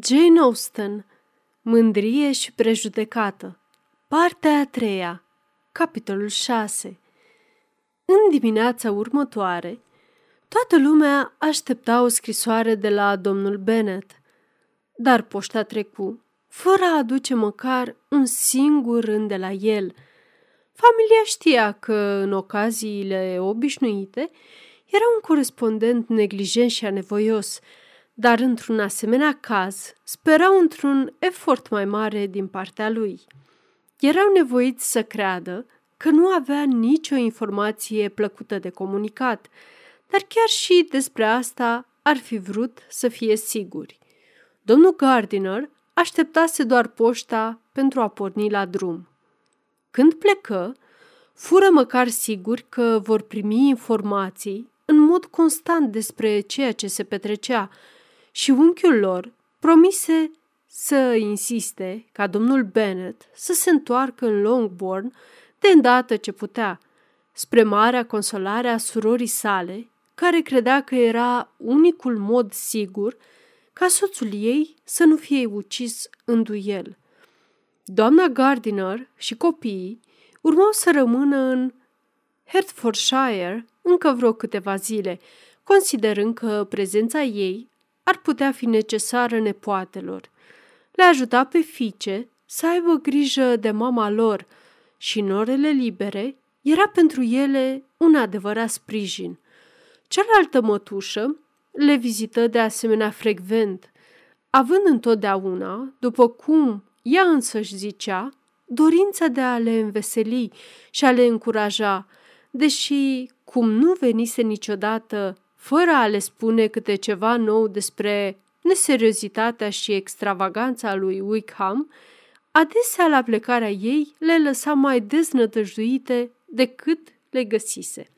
Jane Austen Mândrie și prejudecată Partea a treia Capitolul 6 În dimineața următoare, toată lumea aștepta o scrisoare de la domnul Bennet, dar poșta trecu, fără a aduce măcar un singur rând de la el. Familia știa că, în ocaziile obișnuite, era un corespondent neglijent și anevoios – dar într-un asemenea caz sperau într-un efort mai mare din partea lui. Erau nevoiți să creadă că nu avea nicio informație plăcută de comunicat, dar chiar și despre asta ar fi vrut să fie siguri. Domnul Gardiner așteptase doar poșta pentru a porni la drum. Când plecă, fură măcar siguri că vor primi informații în mod constant despre ceea ce se petrecea și unchiul lor promise să insiste ca domnul Bennet să se întoarcă în Longbourn de îndată ce putea, spre marea consolare a surorii sale, care credea că era unicul mod sigur ca soțul ei să nu fie ucis în duel. Doamna Gardiner și copiii urmau să rămână în Hertfordshire încă vreo câteva zile, considerând că prezența ei ar putea fi necesară nepoatelor. Le ajuta pe fiice să aibă grijă de mama lor și în orele libere era pentru ele un adevărat sprijin. Cealaltă mătușă le vizită de asemenea frecvent, având întotdeauna, după cum ea însăși zicea, dorința de a le înveseli și a le încuraja, deși, cum nu venise niciodată fără a le spune câte ceva nou despre neseriozitatea și extravaganța lui Wickham, adesea la plecarea ei le lăsa mai deznătăjduite decât le găsise.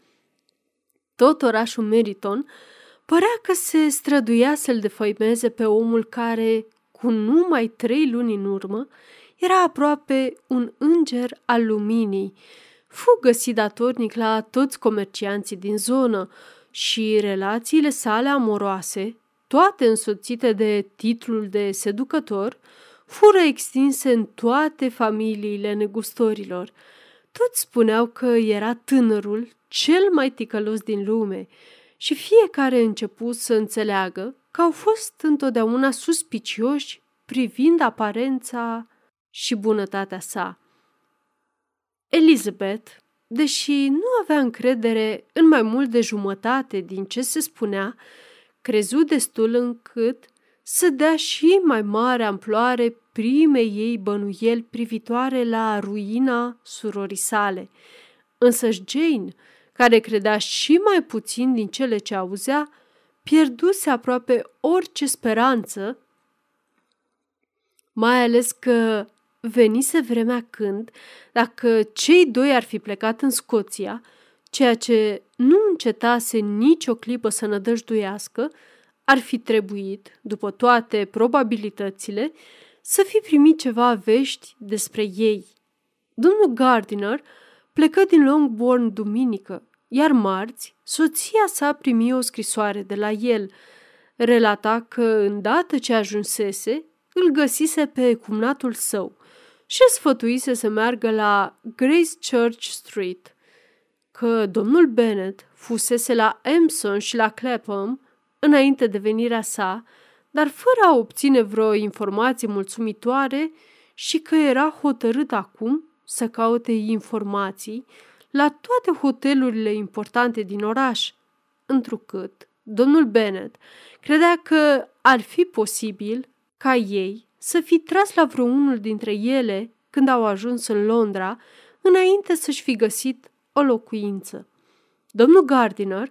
Tot orașul Meriton părea că se străduia să-l defăimeze pe omul care, cu numai trei luni în urmă, era aproape un înger al luminii. Fu găsit datornic la toți comercianții din zonă, și relațiile sale amoroase, toate însoțite de titlul de seducător, fură extinse în toate familiile negustorilor. Toți spuneau că era tânărul cel mai ticălos din lume și fiecare începu să înțeleagă că au fost întotdeauna suspicioși privind aparența și bunătatea sa. Elizabeth deși nu avea încredere în mai mult de jumătate din ce se spunea, crezu destul încât să dea și mai mare amploare primei ei bănuieli privitoare la ruina surorii sale. Însă Jane, care credea și mai puțin din cele ce auzea, pierduse aproape orice speranță, mai ales că venise vremea când, dacă cei doi ar fi plecat în Scoția, ceea ce nu încetase nicio clipă să nădăjduiască, ar fi trebuit, după toate probabilitățile, să fi primit ceva vești despre ei. Domnul Gardiner plecă din Longbourn duminică, iar marți, soția sa primi o scrisoare de la el. Relata că, îndată ce ajunsese, îl găsise pe cumnatul său – și sfătuise să meargă la Grace Church Street, că domnul Bennet fusese la Emson și la Clapham înainte de venirea sa, dar fără a obține vreo informație mulțumitoare și că era hotărât acum să caute informații la toate hotelurile importante din oraș, întrucât domnul Bennet credea că ar fi posibil ca ei să fi tras la vreunul dintre ele când au ajuns în Londra, înainte să-și fi găsit o locuință. Domnul Gardiner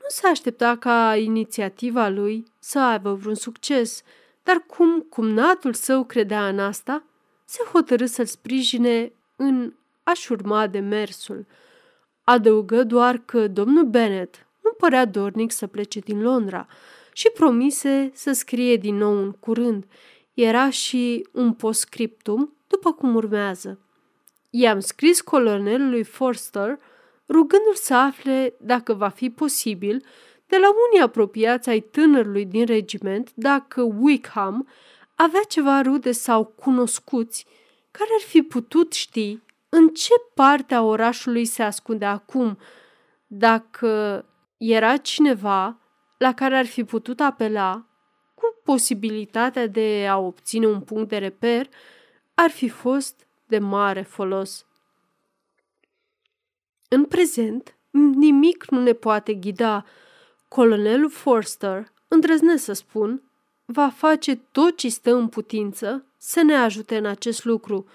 nu se aștepta ca inițiativa lui să aibă vreun succes, dar cum cumnatul său credea în asta, se hotărâ să-l sprijine în a-și urma de mersul. Adăugă doar că domnul Bennet nu părea dornic să plece din Londra și promise să scrie din nou în curând, era și un postscriptum după cum urmează. I-am scris colonelului Forster rugându-l să afle dacă va fi posibil de la unii apropiați ai tânărului din regiment dacă Wickham avea ceva rude sau cunoscuți care ar fi putut ști în ce parte a orașului se ascunde acum, dacă era cineva la care ar fi putut apela cu posibilitatea de a obține un punct de reper, ar fi fost de mare folos. În prezent, nimic nu ne poate ghida. Colonelul Forster, îndrăznesc să spun, va face tot ce stă în putință să ne ajute în acest lucru.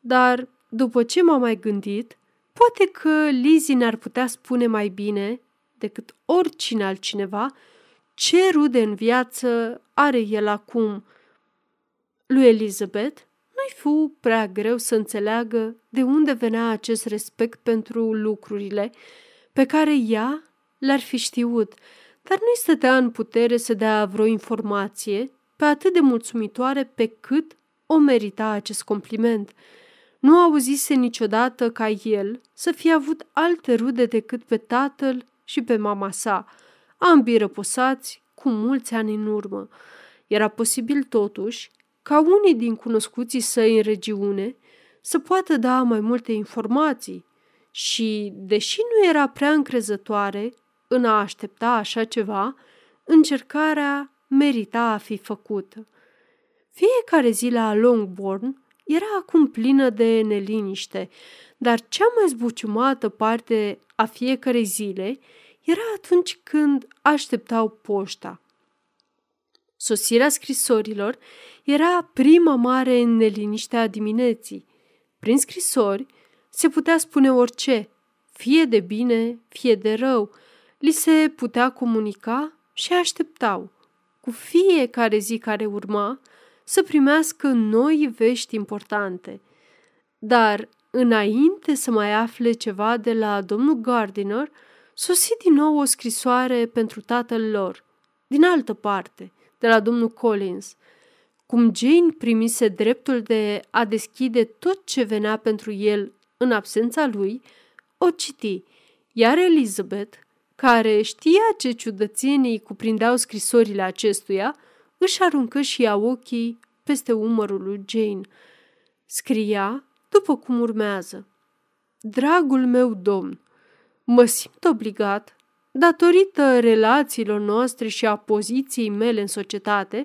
Dar, după ce m-am mai gândit, poate că Lizzie ne-ar putea spune mai bine decât oricine altcineva ce rude în viață are el acum. Lui Elizabeth nu-i fu prea greu să înțeleagă de unde venea acest respect pentru lucrurile pe care ea le-ar fi știut, dar nu-i stătea în putere să dea vreo informație pe atât de mulțumitoare pe cât o merita acest compliment. Nu auzise niciodată ca el să fie avut alte rude decât pe tatăl și pe mama sa, ambii răposați cu mulți ani în urmă. Era posibil totuși ca unii din cunoscuții săi în regiune să poată da mai multe informații și, deși nu era prea încrezătoare în a aștepta așa ceva, încercarea merita a fi făcută. Fiecare zi la Longbourn era acum plină de neliniște, dar cea mai zbuciumată parte a fiecarei zile era atunci când așteptau poșta. Sosirea scrisorilor era prima mare neliniște a dimineții. Prin scrisori se putea spune orice, fie de bine, fie de rău, li se putea comunica și așteptau, cu fiecare zi care urma, să primească noi vești importante. Dar, înainte să mai afle ceva de la domnul Gardiner, sosi din nou o scrisoare pentru tatăl lor, din altă parte, de la domnul Collins. Cum Jane primise dreptul de a deschide tot ce venea pentru el în absența lui, o citi, iar Elizabeth, care știa ce ciudățenii cuprindeau scrisorile acestuia, își aruncă și ea ochii peste umărul lui Jane. Scria după cum urmează. Dragul meu domn, mă simt obligat, datorită relațiilor noastre și a poziției mele în societate,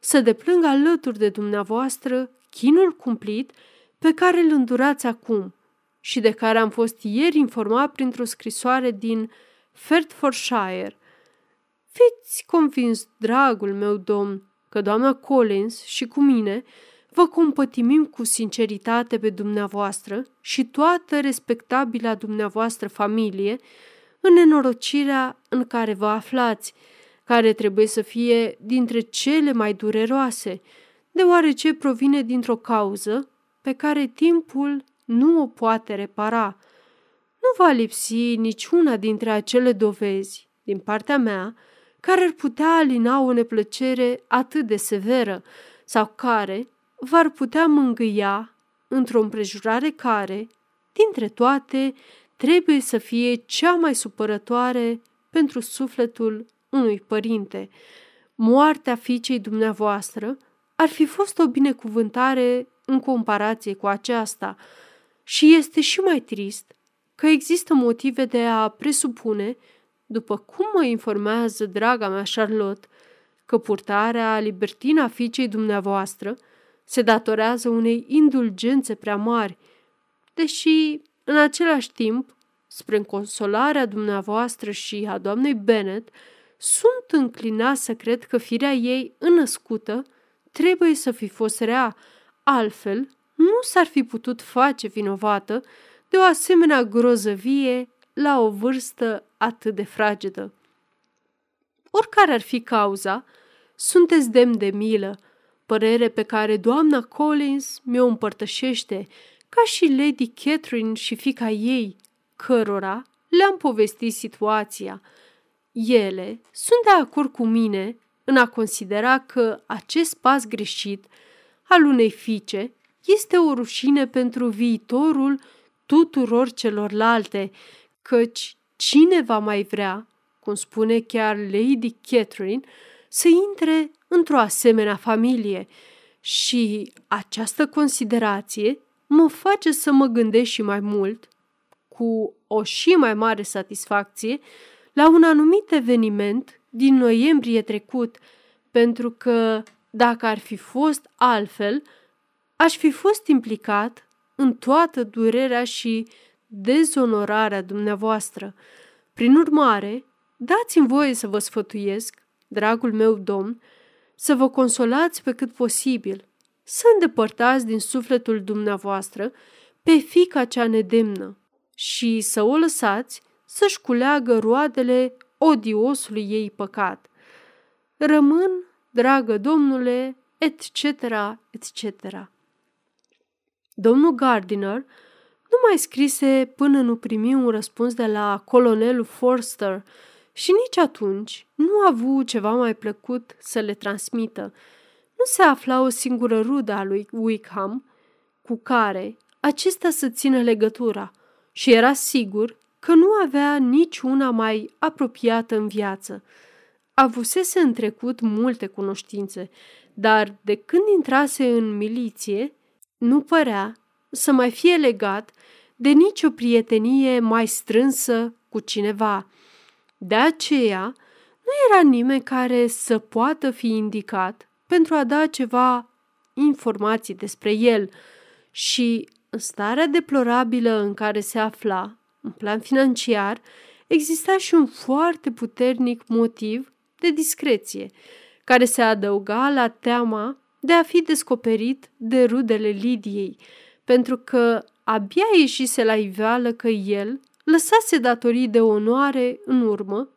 să deplâng alături de dumneavoastră chinul cumplit pe care îl îndurați acum și de care am fost ieri informat printr-o scrisoare din Fertfordshire. Fiți convins, dragul meu domn, că doamna Collins și cu mine vă compătimim cu sinceritate pe dumneavoastră și toată respectabila dumneavoastră familie în nenorocirea în care vă aflați, care trebuie să fie dintre cele mai dureroase, deoarece provine dintr-o cauză pe care timpul nu o poate repara. Nu va lipsi niciuna dintre acele dovezi, din partea mea, care ar putea alina o neplăcere atât de severă sau care v-ar putea mângâia într-o împrejurare care, dintre toate, trebuie să fie cea mai supărătoare pentru sufletul unui părinte. Moartea fiicei dumneavoastră ar fi fost o binecuvântare în comparație cu aceasta și este și mai trist că există motive de a presupune după cum mă informează draga mea Charlotte, că purtarea libertină a fiicei dumneavoastră se datorează unei indulgențe prea mari, deși, în același timp, spre consolarea dumneavoastră și a doamnei Bennet, sunt înclinat să cred că firea ei înnăscută trebuie să fi fost rea, altfel nu s-ar fi putut face vinovată de o asemenea grozăvie la o vârstă atât de fragedă. Oricare ar fi cauza, sunteți demn de milă, părere pe care doamna Collins mi-o împărtășește, ca și Lady Catherine și fica ei, cărora le-am povestit situația. Ele sunt de acord cu mine în a considera că acest pas greșit al unei fiice este o rușine pentru viitorul tuturor celorlalte, căci cine va mai vrea, cum spune chiar Lady Catherine, să intre într-o asemenea familie și această considerație mă face să mă gândesc și mai mult, cu o și mai mare satisfacție, la un anumit eveniment din noiembrie trecut, pentru că, dacă ar fi fost altfel, aș fi fost implicat în toată durerea și dezonorarea dumneavoastră. Prin urmare, dați-mi voie să vă sfătuiesc, dragul meu domn, să vă consolați pe cât posibil, să îndepărtați din sufletul dumneavoastră pe fica cea nedemnă și să o lăsați să-și culeagă roadele odiosului ei păcat. Rămân, dragă domnule, etc., etc. Domnul Gardiner nu mai scrise până nu primi un răspuns de la colonelul Forster și nici atunci nu a avut ceva mai plăcut să le transmită. Nu se afla o singură rudă a lui Wickham cu care acesta să țină legătura și era sigur că nu avea nici una mai apropiată în viață. Avusese în trecut multe cunoștințe, dar de când intrase în miliție, nu părea să mai fie legat de nicio prietenie mai strânsă cu cineva. De aceea, nu era nimeni care să poată fi indicat pentru a da ceva informații despre el și în starea deplorabilă în care se afla, în plan financiar, exista și un foarte puternic motiv de discreție, care se adăuga la teama de a fi descoperit de rudele Lidiei, pentru că abia ieșise la iveală că el lăsase datorii de onoare în urmă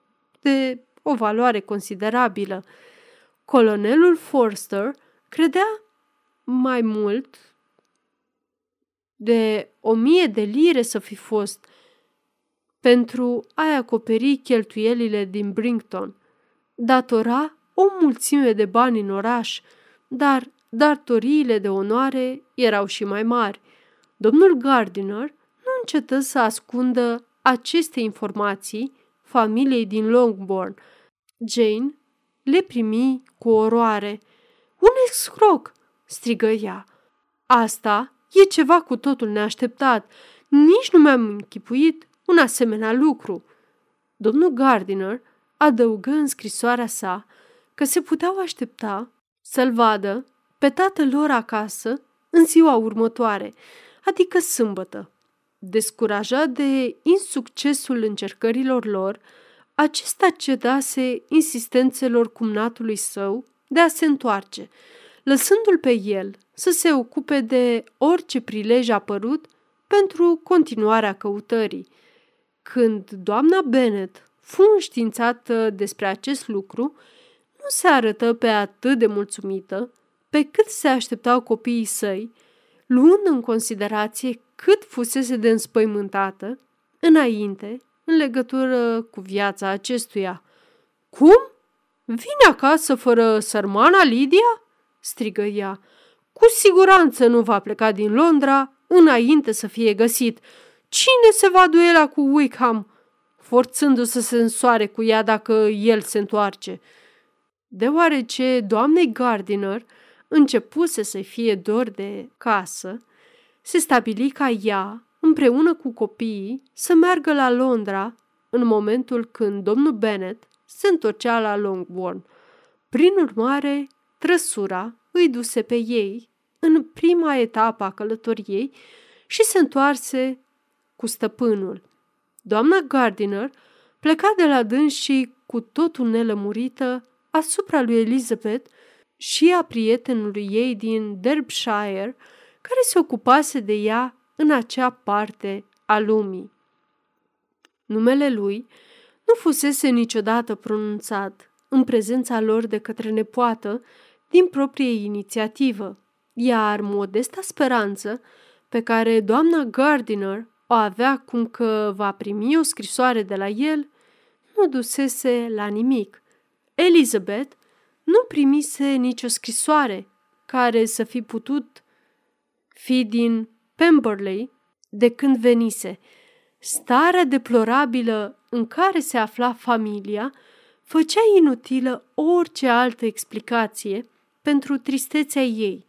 de o valoare considerabilă. Colonelul Forster credea mai mult de o mie de lire să fi fost pentru a acoperi cheltuielile din Brington. Datora o mulțime de bani în oraș, dar datoriile de onoare erau și mai mari. Domnul Gardiner nu încetă să ascundă aceste informații familiei din Longbourn. Jane le primi cu oroare. Un excroc!" strigă ea. Asta e ceva cu totul neașteptat. Nici nu mi-am închipuit un asemenea lucru. Domnul Gardiner adăugă în scrisoarea sa că se puteau aștepta să-l vadă pe tatăl lor acasă în ziua următoare, adică sâmbătă. Descurajat de insuccesul încercărilor lor, acesta cedase insistențelor cumnatului său de a se întoarce, lăsându-l pe el să se ocupe de orice prilej apărut pentru continuarea căutării. Când doamna Bennet fu înștiințată despre acest lucru, nu se arătă pe atât de mulțumită pe cât se așteptau copiii săi, luând în considerație cât fusese de înspăimântată înainte în legătură cu viața acestuia. Cum? Vine acasă fără sărmana Lidia?" strigă ea. Cu siguranță nu va pleca din Londra înainte să fie găsit. Cine se va duela cu Wickham, forțându-se să se însoare cu ea dacă el se întoarce? Deoarece doamnei Gardiner începuse să fie dor de casă, se stabili ca ea, împreună cu copiii, să meargă la Londra în momentul când domnul Bennet se întorcea la Longbourn. Prin urmare, trăsura îi duse pe ei în prima etapă a călătoriei și se întoarse cu stăpânul. Doamna Gardiner pleca de la dâns și cu totul nelămurită asupra lui Elizabeth și a prietenului ei din Derbyshire, care se ocupase de ea în acea parte a lumii. Numele lui nu fusese niciodată pronunțat în prezența lor de către nepoată din proprie inițiativă, iar modesta speranță pe care doamna Gardiner o avea cum că va primi o scrisoare de la el, nu dusese la nimic. Elizabeth nu primise nicio scrisoare care să fi putut fi din Pemberley de când venise. Starea deplorabilă în care se afla familia făcea inutilă orice altă explicație pentru tristețea ei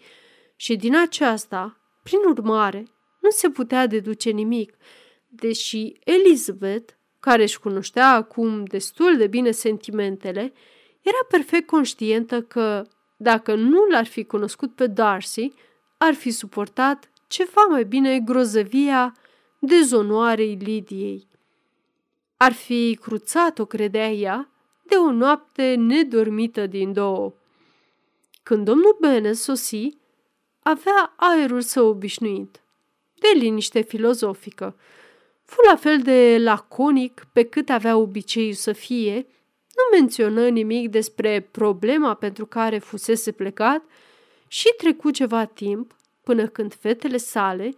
și din aceasta, prin urmare, nu se putea deduce nimic, deși Elizabeth, care își cunoștea acum destul de bine sentimentele, era perfect conștientă că, dacă nu l-ar fi cunoscut pe Darcy, ar fi suportat ceva mai bine grozăvia dezonoarei Lidiei. Ar fi cruțat-o, credea ea, de o noapte nedormită din două. Când domnul Bene sosi, avea aerul său obișnuit, de liniște filozofică. Fu la fel de laconic pe cât avea obiceiul să fie, nu menționă nimic despre problema pentru care fusese plecat și trecu ceva timp până când fetele sale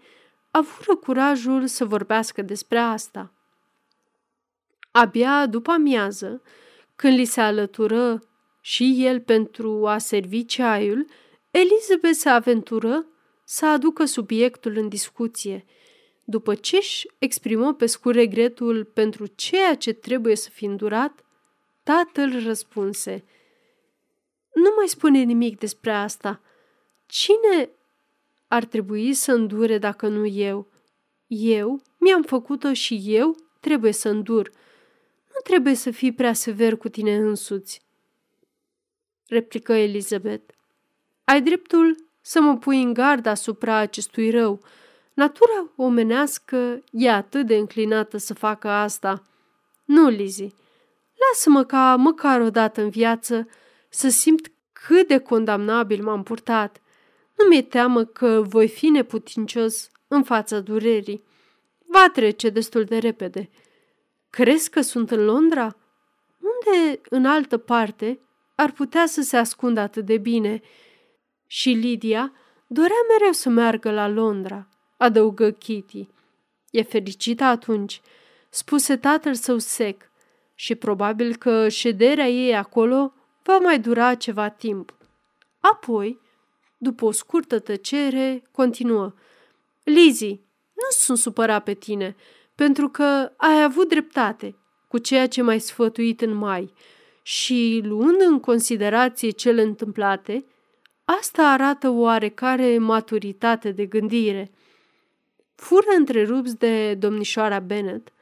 avură curajul să vorbească despre asta. Abia după amiază, când li se alătură și el pentru a servi ceaiul, Elizabeth se aventură să aducă subiectul în discuție. După ce își exprimă pe scurt regretul pentru ceea ce trebuie să fi îndurat, tatăl răspunse Nu mai spune nimic despre asta. Cine ar trebui să îndure dacă nu eu? Eu mi-am făcut-o și eu trebuie să îndur. Nu trebuie să fii prea sever cu tine însuți. Replică Elizabeth. Ai dreptul să mă pui în gard asupra acestui rău. Natura omenească e atât de înclinată să facă asta. Nu, Lizzie, lasă-mă ca măcar o dată în viață să simt cât de condamnabil m-am purtat. Nu mi-e teamă că voi fi neputincios în fața durerii. Va trece destul de repede. Crezi că sunt în Londra? Unde, în altă parte, ar putea să se ascundă atât de bine? Și Lydia dorea mereu să meargă la Londra, adăugă Kitty. E fericită atunci, spuse tatăl său sec, și probabil că șederea ei acolo va mai dura ceva timp. Apoi, după o scurtă tăcere, continuă. Lizzie, nu sunt supărat pe tine, pentru că ai avut dreptate cu ceea ce m-ai sfătuit în mai și, luând în considerație cele întâmplate, asta arată oarecare maturitate de gândire. Fură întrerupți de domnișoara Bennet,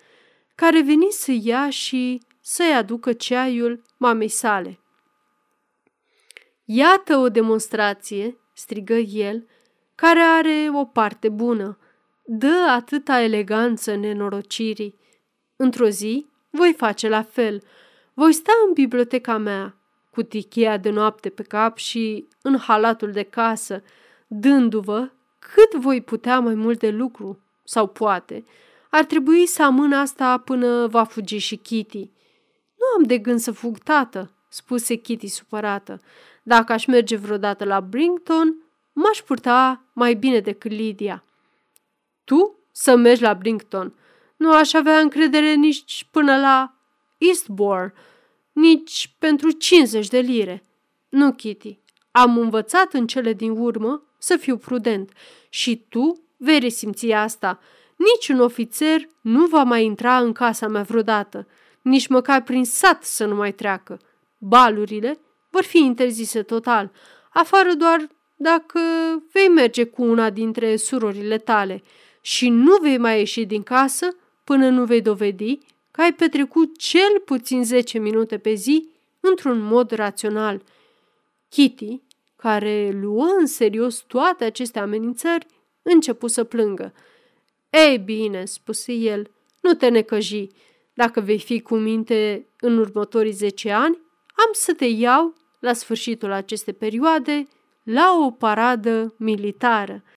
care veni să ia și să-i aducă ceaiul mamei sale. Iată o demonstrație, strigă el, care are o parte bună. Dă atâta eleganță nenorocirii. Într-o zi voi face la fel. Voi sta în biblioteca mea, cu tichia de noapte pe cap și în halatul de casă, dându-vă cât voi putea mai mult de lucru, sau poate, ar trebui să amân asta până va fugi și Kitty. Nu am de gând să fug, tată, spuse Kitty supărată. Dacă aș merge vreodată la Brington, m-aș purta mai bine decât Lydia. Tu să mergi la Brington. Nu aș avea încredere nici până la Eastbourne, nici pentru 50 de lire. Nu, Kitty, am învățat în cele din urmă să fiu prudent și tu vei resimți asta. Niciun ofițer nu va mai intra în casa mea vreodată, nici măcar prin sat să nu mai treacă. Balurile vor fi interzise total, afară doar dacă vei merge cu una dintre surorile tale și nu vei mai ieși din casă până nu vei dovedi că ai petrecut cel puțin 10 minute pe zi într-un mod rațional. Kitty, care luă în serios toate aceste amenințări, începu să plângă. Ei bine, spuse el, nu te necăji. Dacă vei fi cu minte în următorii 10 ani, am să te iau, la sfârșitul acestei perioade, la o paradă militară.